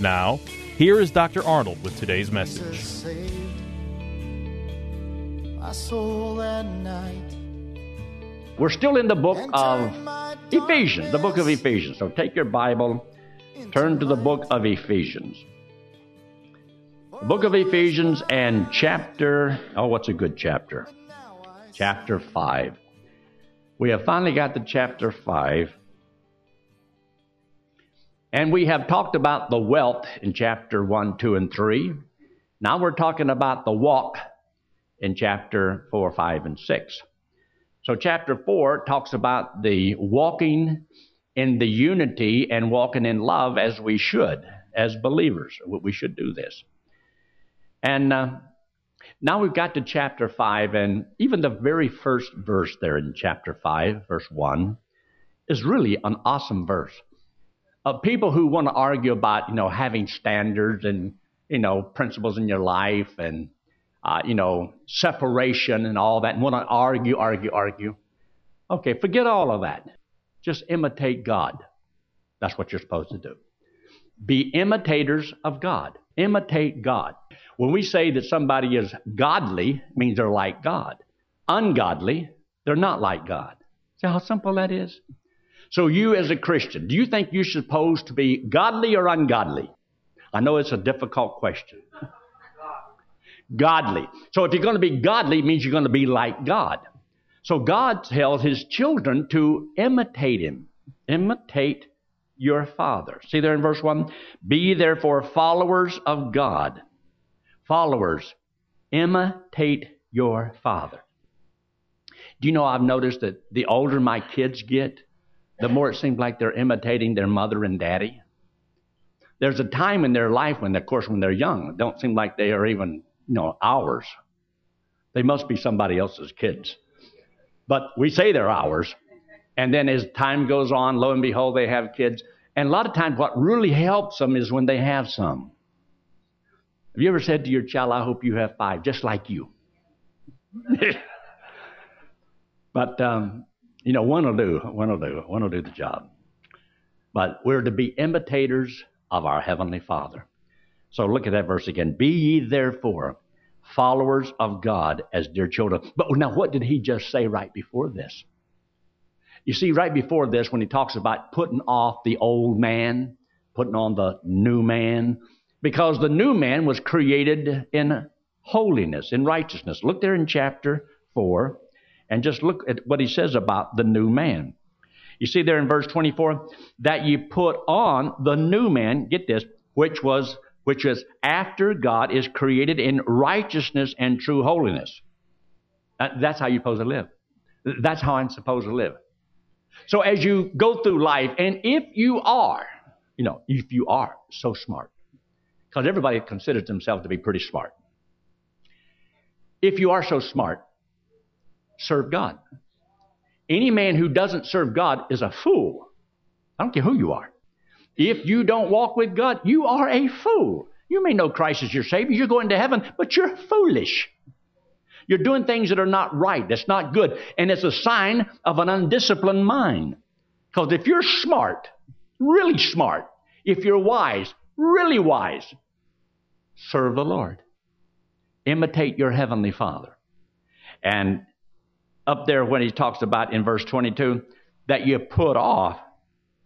Now, here is Dr. Arnold with today's message. saved my soul that night. We're still in the book of Ephesians, the book of Ephesians. So take your Bible, turn to the book of Ephesians. The book of Ephesians and chapter, oh, what's a good chapter? Chapter 5. We have finally got to chapter 5. And we have talked about the wealth in chapter 1, 2, and 3. Now we're talking about the walk in chapter 4, 5, and 6. So, chapter 4 talks about the walking in the unity and walking in love as we should, as believers. We should do this. And uh, now we've got to chapter 5, and even the very first verse there in chapter 5, verse 1, is really an awesome verse. Uh, people who want to argue about, you know, having standards and, you know, principles in your life and uh, you know, separation and all that, and want to argue, argue, argue. Okay, forget all of that. Just imitate God. That's what you're supposed to do. Be imitators of God. Imitate God. When we say that somebody is godly, means they're like God. Ungodly, they're not like God. See how simple that is? So, you as a Christian, do you think you're supposed to be godly or ungodly? I know it's a difficult question godly. So if you're going to be godly, it means you're going to be like God. So God tells his children to imitate him. Imitate your father. See there in verse 1? Be therefore followers of God. Followers, imitate your father. Do you know I've noticed that the older my kids get, the more it seems like they're imitating their mother and daddy. There's a time in their life when, of course, when they're young, it don't seem like they are even you know, ours. They must be somebody else's kids. But we say they're ours. And then as time goes on, lo and behold, they have kids. And a lot of times, what really helps them is when they have some. Have you ever said to your child, I hope you have five, just like you? but, um, you know, one will do. One will do. One will do the job. But we're to be imitators of our Heavenly Father. So look at that verse again. Be ye therefore followers of God as dear children. But now, what did he just say right before this? You see, right before this, when he talks about putting off the old man, putting on the new man, because the new man was created in holiness, in righteousness. Look there in chapter 4 and just look at what he says about the new man. You see there in verse 24 that you put on the new man, get this, which was which is after God is created in righteousness and true holiness. That's how you're supposed to live. That's how I'm supposed to live. So as you go through life, and if you are, you know, if you are so smart, because everybody considers themselves to be pretty smart. If you are so smart, serve God. Any man who doesn't serve God is a fool. I don't care who you are. If you don't walk with God, you are a fool. You may know Christ is your Savior. You're going to heaven, but you're foolish. You're doing things that are not right. That's not good. And it's a sign of an undisciplined mind. Because if you're smart, really smart, if you're wise, really wise, serve the Lord. Imitate your Heavenly Father. And up there, when he talks about in verse 22, that you put off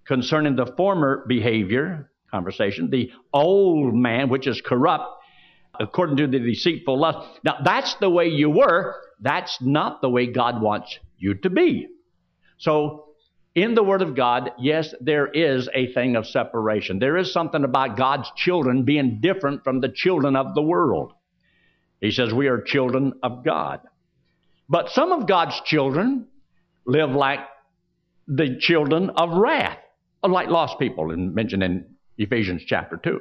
concerning the former behavior, conversation, the old man, which is corrupt, according to the deceitful lust. Now, that's the way you were. That's not the way God wants you to be. So, in the Word of God, yes, there is a thing of separation. There is something about God's children being different from the children of the world. He says we are children of God. But some of God's children live like the children of wrath, like lost people, mentioned in Ephesians chapter 2.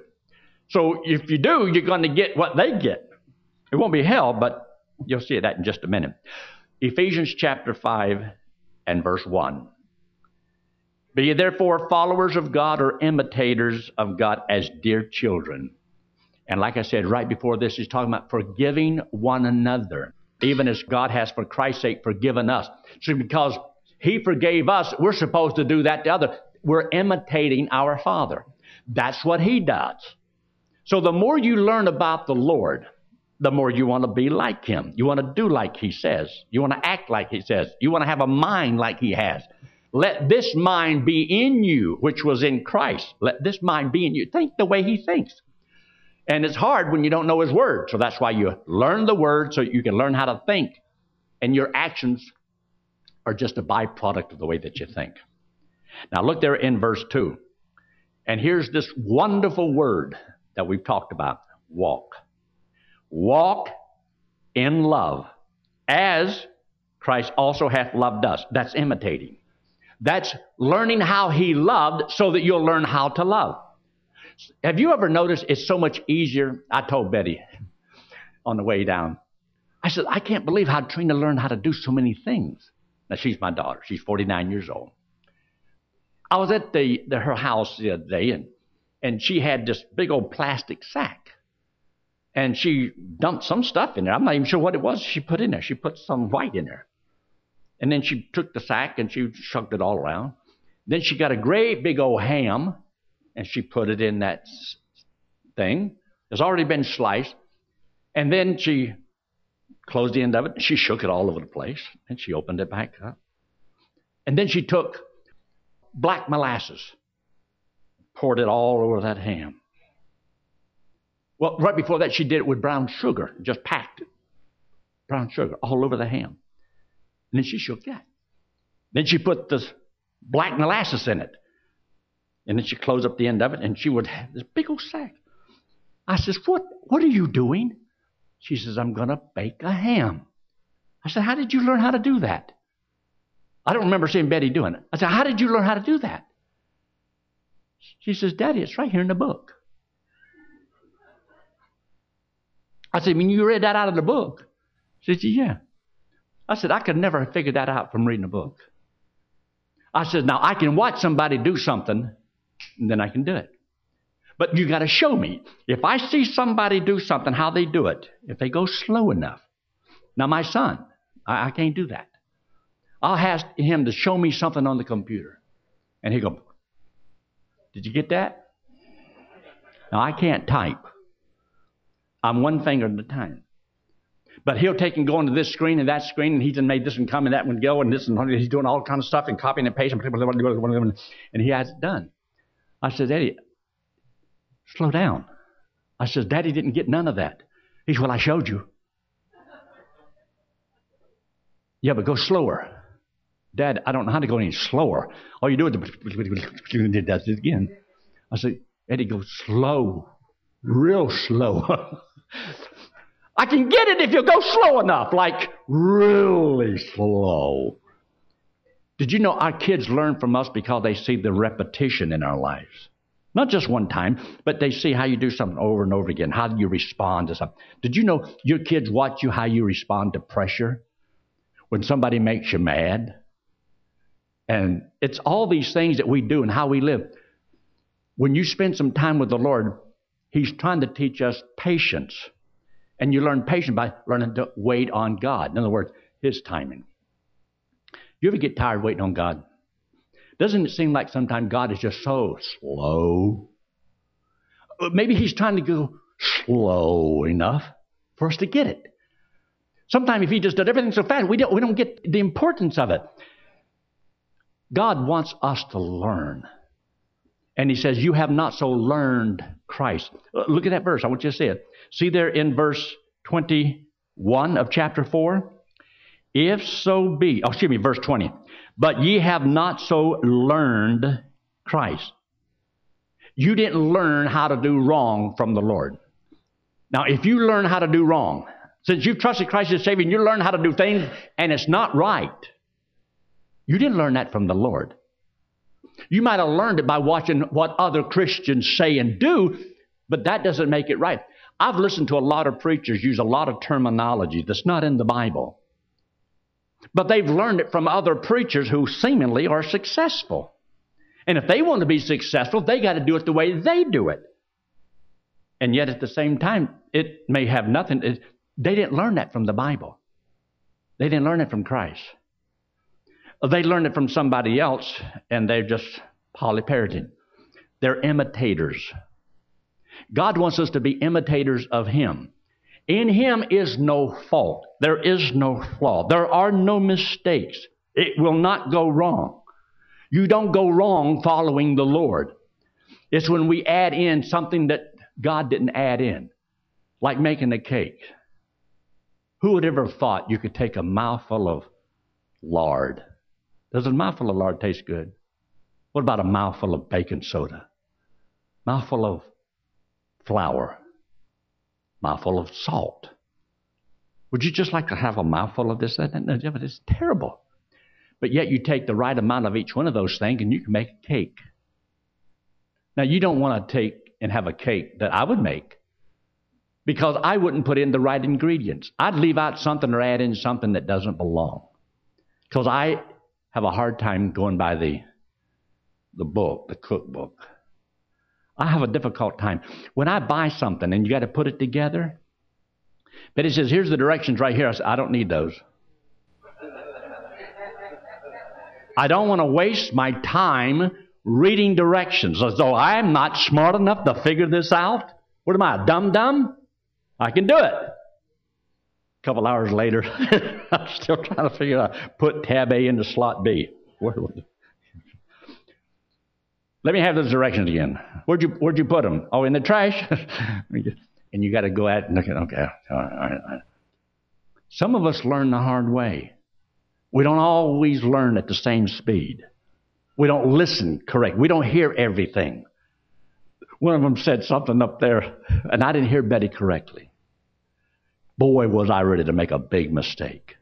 So if you do, you're going to get what they get. It won't be hell, but you'll see that in just a minute. Ephesians chapter 5 and verse 1. Be ye therefore followers of God or imitators of God as dear children. And like I said, right before this, he's talking about forgiving one another, even as God has, for Christ's sake, forgiven us. So because he forgave us, we're supposed to do that to others. We're imitating our Father. That's what he does. So the more you learn about the Lord, the more you want to be like him. You want to do like he says. You want to act like he says. You want to have a mind like he has. Let this mind be in you, which was in Christ. Let this mind be in you. Think the way he thinks. And it's hard when you don't know his word. So that's why you learn the word so you can learn how to think. And your actions are just a byproduct of the way that you think. Now look there in verse 2. And here's this wonderful word that we've talked about walk. Walk in love as Christ also hath loved us. That's imitating. That's learning how he loved so that you'll learn how to love. Have you ever noticed it's so much easier? I told Betty on the way down. I said, I can't believe how Trina learned how to do so many things. Now she's my daughter. She's 49 years old. I was at the, the her house the other day and and she had this big old plastic sack. And she dumped some stuff in there. I'm not even sure what it was she put in there. She put some white in there. And then she took the sack and she shucked it all around. Then she got a great big old ham and she put it in that thing. It's already been sliced. And then she closed the end of it. She shook it all over the place and she opened it back up. And then she took black molasses, poured it all over that ham. Well, right before that, she did it with brown sugar, just packed it. Brown sugar all over the ham. And then she shook that. Then she put this black molasses in it. And then she closed up the end of it, and she would have this big old sack. I says, What what are you doing? She says, I'm gonna bake a ham. I said, How did you learn how to do that? I don't remember seeing Betty doing it. I said, How did you learn how to do that? She says, Daddy, it's right here in the book. I said, When you read that out of the book? She said, Yeah. I said, I could never have figured that out from reading a book. I said, now I can watch somebody do something, then I can do it. But you got to show me. If I see somebody do something, how they do it, if they go slow enough. Now, my son, I, I can't do that. I'll ask him to show me something on the computer. And he go, Did you get that? Now, I can't type. I'm one finger at a time. But he'll take and go into this screen and that screen, and he's made this one come and that one go, and this and he's doing all kind of stuff and copying and pasting, and he has it done. I said, Eddie, slow down. I said, Daddy didn't get none of that. He said, Well, I showed you. Yeah, but go slower. Dad, I don't know how to go any slower. All you do is does it again. I said, Eddie, go slow, real slow. I can get it if you go slow enough, like really slow. Did you know our kids learn from us because they see the repetition in our lives? Not just one time, but they see how you do something over and over again. How do you respond to something? Did you know your kids watch you how you respond to pressure? When somebody makes you mad? And it's all these things that we do and how we live. When you spend some time with the Lord, He's trying to teach us patience and you learn patience by learning to wait on God. In other words, His timing. You ever get tired waiting on God? Doesn't it seem like sometimes God is just so slow? Uh, maybe He's trying to go slow enough for us to get it. Sometimes if He just did everything so fast, we don't, we don't get the importance of it. God wants us to learn. And he says, You have not so learned Christ. Uh, look at that verse. I want you to see it. See there in verse 21 of chapter 4? If so be, oh, excuse me, verse 20. But ye have not so learned Christ. You didn't learn how to do wrong from the Lord. Now, if you learn how to do wrong, since you've trusted Christ as Savior and you learn how to do things and it's not right, you didn't learn that from the Lord. You might have learned it by watching what other Christians say and do, but that doesn't make it right. I've listened to a lot of preachers use a lot of terminology that's not in the Bible. But they've learned it from other preachers who seemingly are successful. And if they want to be successful, they got to do it the way they do it. And yet at the same time, it may have nothing. It, they didn't learn that from the Bible. They didn't learn it from Christ. They learned it from somebody else, and they're just polyparroting. They're imitators. God wants us to be imitators of Him. In Him is no fault. There is no flaw. There are no mistakes. It will not go wrong. You don't go wrong following the Lord. It's when we add in something that God didn't add in, like making a cake. Who would ever have thought you could take a mouthful of lard? Does a mouthful of lard taste good? What about a mouthful of baking soda? Mouthful of flour? Mouthful of salt? Would you just like to have a mouthful of this? That, that, but it's terrible. But yet you take the right amount of each one of those things and you can make a cake. Now you don't want to take and have a cake that I would make because I wouldn't put in the right ingredients. I'd leave out something or add in something that doesn't belong. Because I have a hard time going by the, the book, the cookbook. I have a difficult time. When I buy something and you got to put it together, but Betty says, Here's the directions right here. I said, I don't need those. I don't want to waste my time reading directions as though I'm not smart enough to figure this out. What am I, dumb dumb? I can do it. A couple hours later, I'm still trying to figure out put tab A into slot B. Let me have those directions again. Where'd you Where'd you put them? Oh, in the trash. and you got to go at and look at. Okay, all right, all right, all right. Some of us learn the hard way. We don't always learn at the same speed. We don't listen correct. We don't hear everything. One of them said something up there, and I didn't hear Betty correctly. Boy, was I ready to make a big mistake.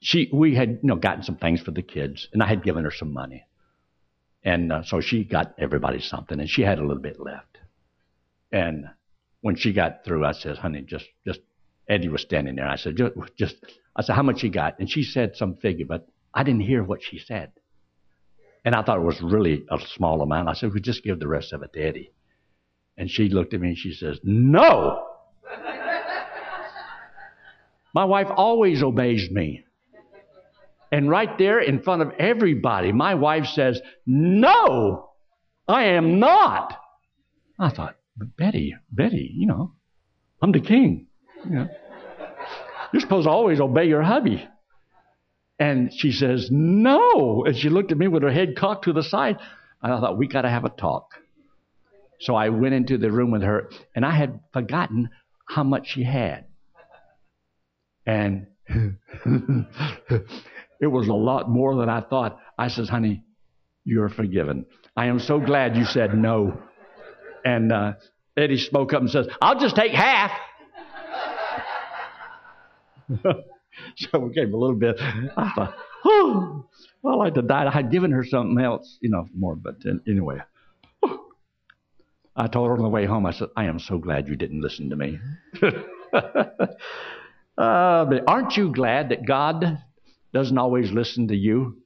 She, we had, you know, gotten some things for the kids, and I had given her some money, and uh, so she got everybody something, and she had a little bit left. And when she got through, I said, "Honey, just, just." Eddie was standing there. I said, just, just I said, how much you got? And she said some figure, but I didn't hear what she said. And I thought it was really a small amount. I said, we just give the rest of it to Eddie. And she looked at me and she says, no. My wife always obeys me. And right there in front of everybody, my wife says, no, I am not. I thought, Betty, Betty, you know, I'm the king. You know. You're supposed to always obey your hubby. And she says, No. And she looked at me with her head cocked to the side. And I thought, We got to have a talk. So I went into the room with her, and I had forgotten how much she had. And it was a lot more than I thought. I says, Honey, you're forgiven. I am so glad you said no. And uh, Eddie spoke up and says, I'll just take half. so we gave a little bit. I thought, well, I'd have died. I had given her something else, you know, more. But uh, anyway, I told her on the way home, I said, I am so glad you didn't listen to me. uh, but aren't you glad that God doesn't always listen to you?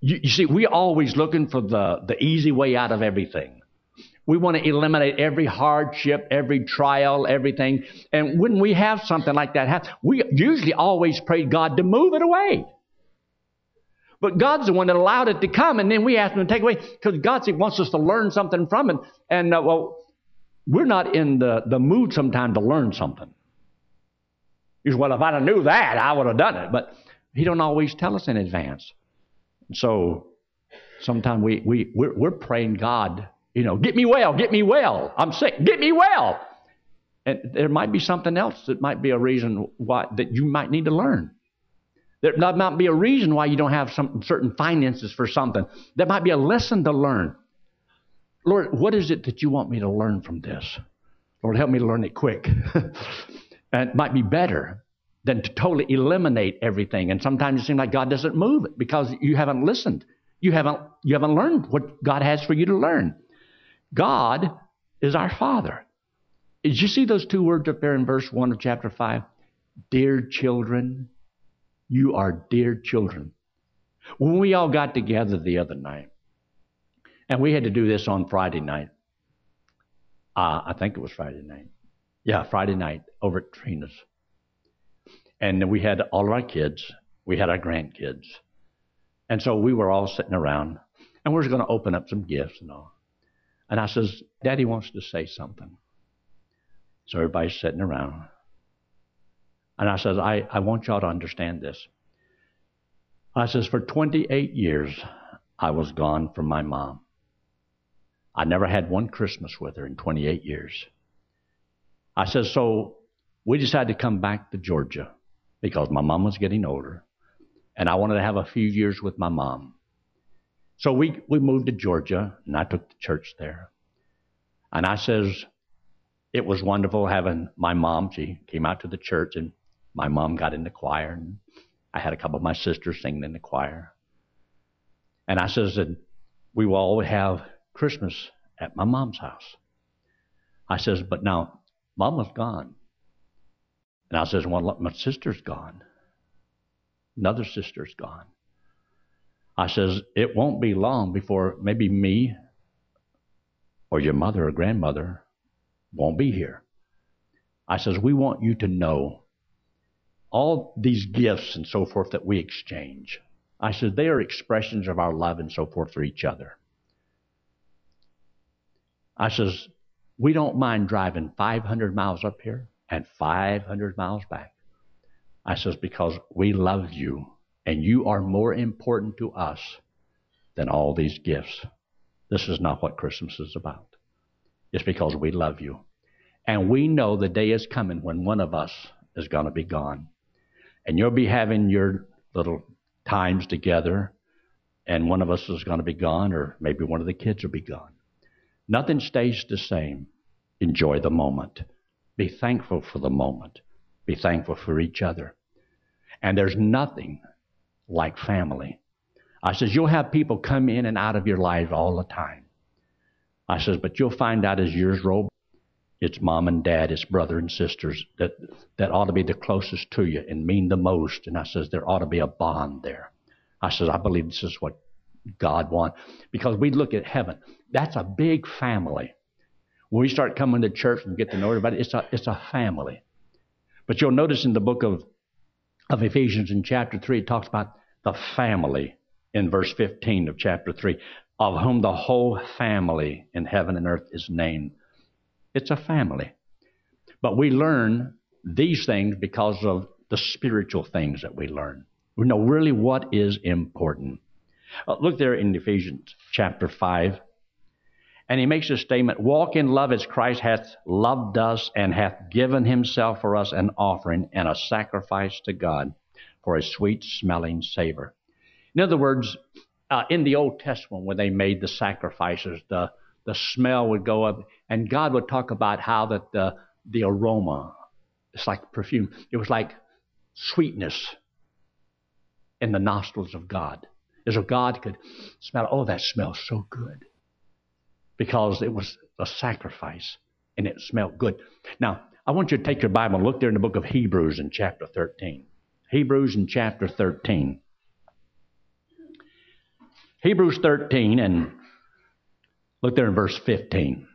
You, you see, we're always looking for the, the easy way out of everything. We want to eliminate every hardship, every trial, everything. And when we have something like that happen, we usually always pray God to move it away. But God's the one that allowed it to come, and then we ask Him to take away because God wants us to learn something from it. And uh, well, we're not in the, the mood sometimes to learn something. You say, well, if I'd have knew that, I would have done it. But He don't always tell us in advance. So Sometimes we, we, we're, we're praying God, you know, get me well, get me well. I'm sick, get me well. And there might be something else that might be a reason why that you might need to learn. There might be a reason why you don't have some certain finances for something. There might be a lesson to learn. Lord, what is it that you want me to learn from this? Lord, help me to learn it quick. and it might be better than to totally eliminate everything. And sometimes it seems like God doesn't move it because you haven't listened. You haven't, you haven't learned what God has for you to learn. God is our Father. Did you see those two words up there in verse 1 of chapter 5? Dear children, you are dear children. When we all got together the other night, and we had to do this on Friday night, uh, I think it was Friday night. Yeah, Friday night over at Trina's. And we had all of our kids, we had our grandkids. And so we were all sitting around, and we are going to open up some gifts and all. And I says, Daddy wants to say something. So everybody's sitting around. And I says, I, I want y'all to understand this. I says, for 28 years, I was gone from my mom. I never had one Christmas with her in 28 years. I says, so we decided to come back to Georgia because my mom was getting older and I wanted to have a few years with my mom. So we, we moved to Georgia and I took the church there. And I says, it was wonderful having my mom. She came out to the church and my mom got in the choir and I had a couple of my sisters singing in the choir. And I says that we will always have Christmas at my mom's house. I says, but now mama's gone. And I says, well, my sister's gone. Another sister's gone. I says, it won't be long before maybe me or your mother or grandmother won't be here. I says, we want you to know all these gifts and so forth that we exchange. I said, they are expressions of our love and so forth for each other. I says, we don't mind driving 500 miles up here and 500 miles back. I says, because we love you and you are more important to us than all these gifts. This is not what Christmas is about. It's because we love you. And we know the day is coming when one of us is going to be gone. And you'll be having your little times together, and one of us is going to be gone, or maybe one of the kids will be gone. Nothing stays the same. Enjoy the moment. Be thankful for the moment. Be thankful for each other. And there's nothing like family. I says, you'll have people come in and out of your life all the time. I says, but you'll find out as years roll it's mom and dad, it's brother and sisters that, that ought to be the closest to you and mean the most. And I says, there ought to be a bond there. I says, I believe this is what God wants. Because we look at heaven. That's a big family. When we start coming to church and get to know everybody, it's a, it's a family. But you'll notice in the book of, of Ephesians in chapter 3, it talks about the family in verse 15 of chapter 3, of whom the whole family in heaven and earth is named. It's a family. But we learn these things because of the spiritual things that we learn. We know really what is important. Uh, look there in Ephesians chapter 5. And he makes a statement Walk in love as Christ hath loved us and hath given himself for us an offering and a sacrifice to God for a sweet smelling savor. In other words, uh, in the Old Testament, when they made the sacrifices, the the smell would go up, and God would talk about how that the the aroma, it's like perfume. It was like sweetness in the nostrils of God, as if God could smell. Oh, that smells so good, because it was a sacrifice and it smelled good. Now, I want you to take your Bible and look there in the book of Hebrews in chapter 13. Hebrews in chapter 13. Hebrews 13 and Look there in verse 15.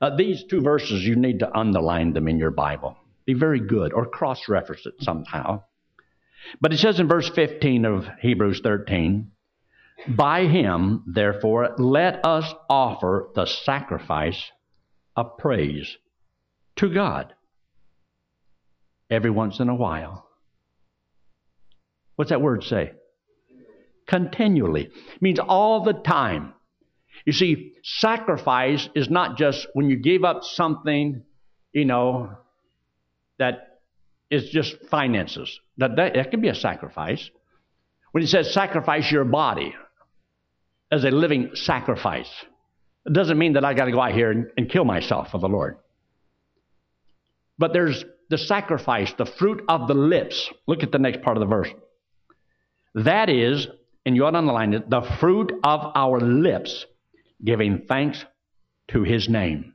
Uh, these two verses, you need to underline them in your Bible. Be very good, or cross reference it somehow. But it says in verse 15 of Hebrews 13, By him, therefore, let us offer the sacrifice of praise to God every once in a while. What's that word say? continually. It means all the time. You see, sacrifice is not just when you give up something, you know, that is just finances. That, that, that can be a sacrifice. When he says sacrifice your body as a living sacrifice, it doesn't mean that I got to go out here and, and kill myself for the Lord. But there's the sacrifice, the fruit of the lips. Look at the next part of the verse. That is, and you ought to underline it, the fruit of our lips, giving thanks to his name.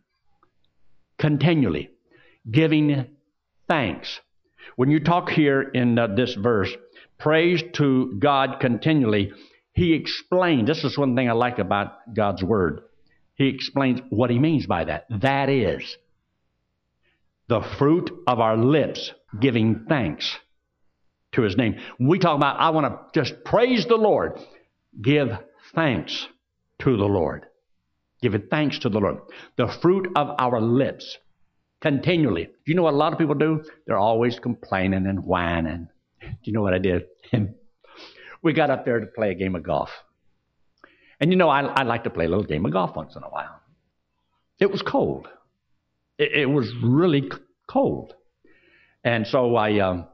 Continually, giving thanks. When you talk here in uh, this verse, praise to God continually, he explains, this is one thing I like about God's word. He explains what he means by that. That is, the fruit of our lips giving thanks to his name. we talk about, I want to just praise the Lord, give thanks to the Lord. Give thanks to the Lord. The fruit of our lips continually. Do you know what a lot of people do? They're always complaining and whining. Do you know what I did? we got up there to play a game of golf. And you know, I, I like to play a little game of golf once in a while. It was cold. It, it was really cold. And so I um,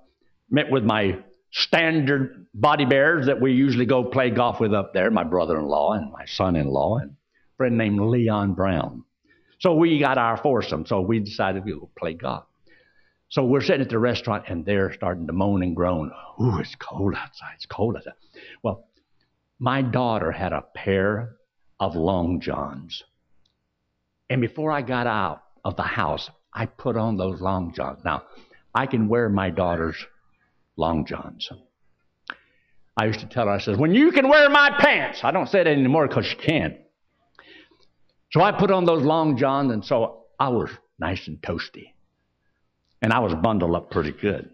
met with my standard body bears that we usually go play golf with up there, my brother in law and my son in law, and a friend named Leon Brown. So we got our foursome, so we decided we would play golf. So we're sitting at the restaurant and they're starting to moan and groan. Ooh, it's cold outside. It's cold outside. Well, my daughter had a pair of long johns. And before I got out of the house, I put on those long johns. Now, I can wear my daughter's long johns. I used to tell her, I said, when you can wear my pants. I don't say that anymore because she can't. So I put on those long johns, and so I was nice and toasty. And I was bundled up pretty good.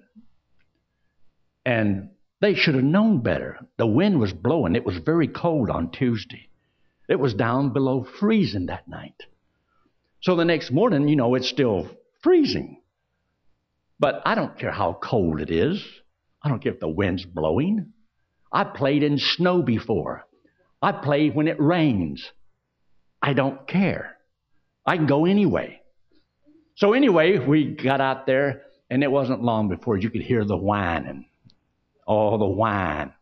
And they should have known better. The wind was blowing. It was very cold on Tuesday. It was down below freezing that night. So the next morning, you know, it's still freezing. But I don't care how cold it is. I don't care if the wind's blowing. I played in snow before. I play when it rains. I don't care. I can go anyway. So anyway, we got out there, and it wasn't long before you could hear the whining. Oh, the whine.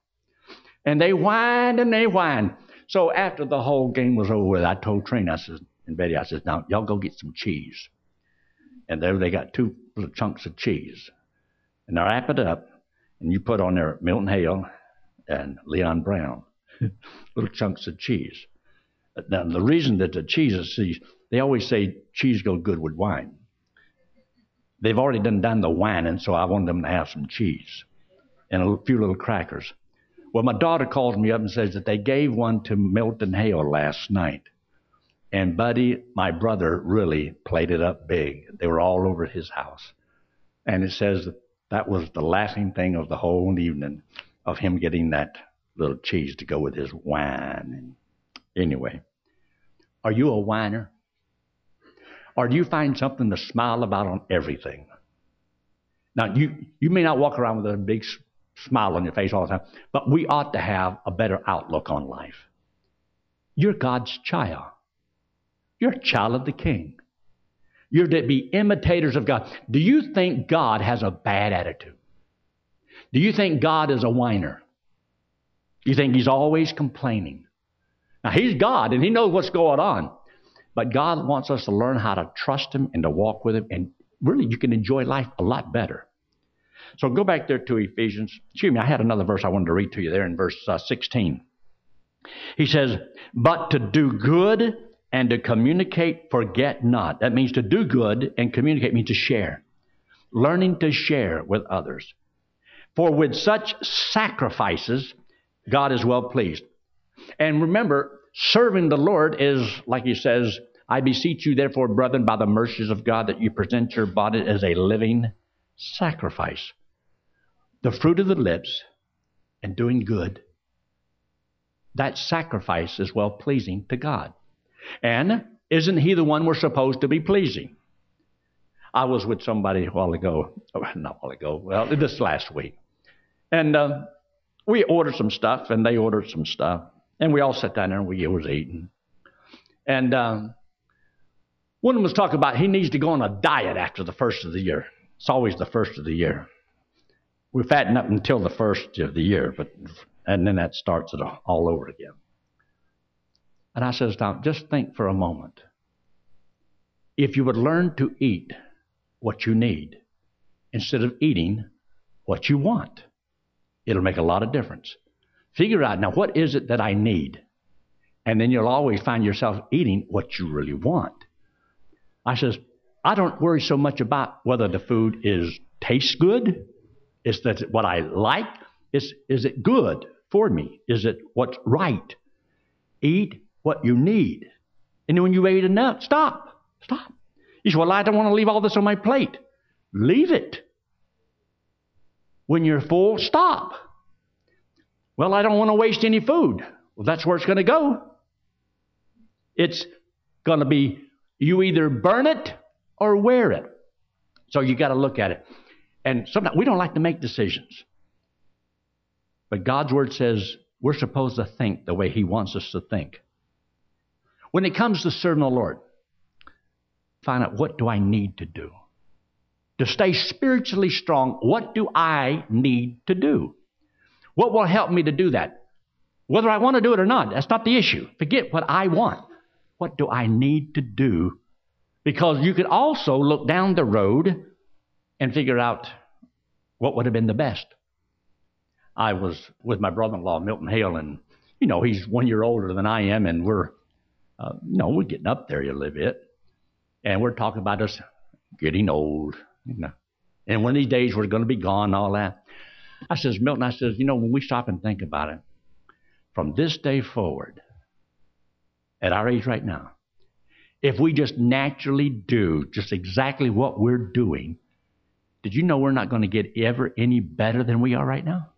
And they whined and they whined. So after the whole game was over I told Trina, I said, and Betty, I said, now y'all go get some cheese. And there they got two little chunks of cheese. And they wrap it up, and you put on there Milton Hale and Leon Brown, little chunks of cheese. Now, the reason that the cheese is, they always say cheese goes good with wine. They've already done, done the whining, so I wanted them to have some cheese and a few little crackers. Well, my daughter calls me up and says that they gave one to Milton Hale last night. And Buddy, my brother, really played it up big. They were all over his house. And it says that, that was the laughing thing of the whole evening of him getting that little cheese to go with his wine. Anyway, are you a whiner? Or do you find something to smile about on everything? Now, you, you may not walk around with a big smile on your face all the time, but we ought to have a better outlook on life. You're God's child. You're a child of the King. You're to be imitators of God. Do you think God has a bad attitude? Do you think God is a whiner? Do you think He's always complaining? Now, He's God and He knows what's going on. But God wants us to learn how to trust Him and to walk with Him, and really you can enjoy life a lot better. So go back there to Ephesians. Excuse me, I had another verse I wanted to read to you there in verse uh, 16. He says, But to do good and to communicate, forget not. That means to do good and communicate means to share. Learning to share with others. For with such sacrifices, God is well pleased. And remember, serving the Lord is, like he says, I beseech you, therefore, brethren, by the mercies of God, that you present your body as a living sacrifice. The fruit of the lips and doing good. That sacrifice is well pleasing to God. And isn't He the one we're supposed to be pleasing? I was with somebody a while ago, not a while ago, well, this last week. And uh, we ordered some stuff, and they ordered some stuff, and we all sat down there and we was eating. And um, one of them was talking about he needs to go on a diet after the first of the year. It's always the first of the year. We fatten up until the first of the year, but and then that starts it all over again. And I says, now just think for a moment. If you would learn to eat what you need instead of eating what you want, it'll make a lot of difference. Figure out now what is it that I need? And then you'll always find yourself eating what you really want. I says, I don't worry so much about whether the food is tastes good. Is that what I like? Is is it good for me? Is it what's right? Eat what you need. And when you ate enough, stop. Stop. You say, Well, I don't want to leave all this on my plate. Leave it. When you're full, stop. Well, I don't want to waste any food. Well, that's where it's going to go. It's going to be you either burn it or wear it. So you got to look at it. And sometimes we don't like to make decisions. But God's word says we're supposed to think the way He wants us to think. When it comes to serving the Lord, find out what do I need to do? To stay spiritually strong, what do I need to do? What will help me to do that? Whether I want to do it or not, that's not the issue. Forget what I want. What do I need to do? Because you could also look down the road and figure out what would have been the best. I was with my brother in law, Milton Hale, and, you know, he's one year older than I am, and we're, uh, you know, we're getting up there a little bit. And we're talking about us getting old, you know. And one of these days we're going to be gone all that. I says, Milton, I says, you know, when we stop and think about it, from this day forward, at our age right now, if we just naturally do just exactly what we're doing, did you know we're not going to get ever any better than we are right now?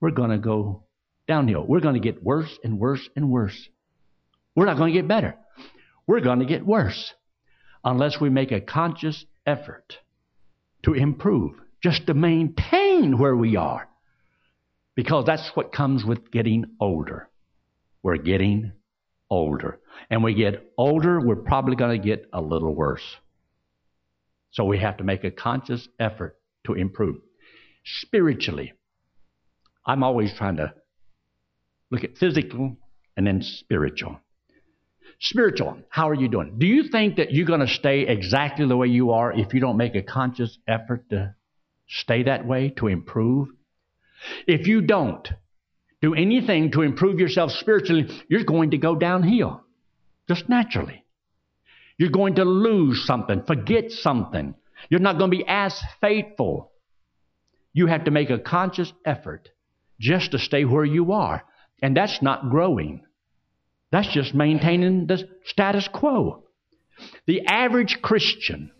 We're going to go downhill. We're going to get worse and worse and worse. We're not going to get better. We're going to get worse unless we make a conscious effort to improve, just to maintain where we are. Because that's what comes with getting older. We're getting older. And we get older, we're probably going to get a little worse. So we have to make a conscious effort to improve. Spiritually, I'm always trying to look at physical and then spiritual. Spiritual, how are you doing? Do you think that you're going to stay exactly the way you are if you don't make a conscious effort to stay that way, to improve? If you don't do anything to improve yourself spiritually, you're going to go downhill, just naturally. You're going to lose something, forget something. You're not going to be as faithful. You have to make a conscious effort just to stay where you are. And that's not growing. That's just maintaining the status quo. The average Christian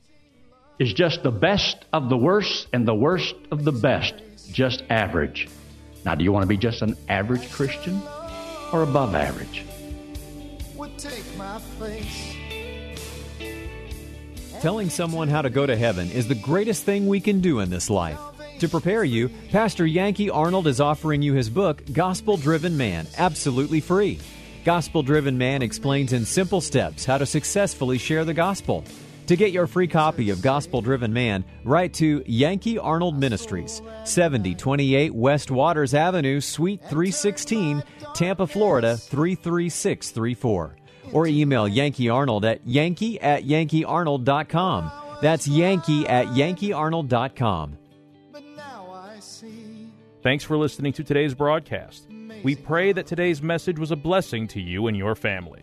is just the best of the worst and the worst of the best, just average. Now, do you want to be just an average Christian or above average? Telling someone how to go to heaven is the greatest thing we can do in this life. To prepare you, Pastor Yankee Arnold is offering you his book, Gospel Driven Man, absolutely free. Gospel Driven Man explains in simple steps how to successfully share the gospel. To get your free copy of Gospel Driven Man, write to Yankee Arnold Ministries, 7028 West Waters Avenue, Suite 316, Tampa, Florida 33634. Or email Yankee Arnold at yankee at yankeearnold.com. That's yankee at yankeearnold.com. Thanks for listening to today's broadcast. We pray that today's message was a blessing to you and your family.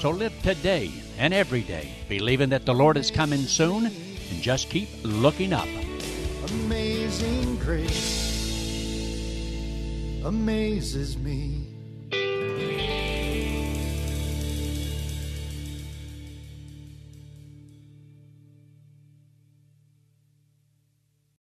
So live today and every day, believing that the Lord is coming soon, and just keep looking up. Amazing grace amazes me.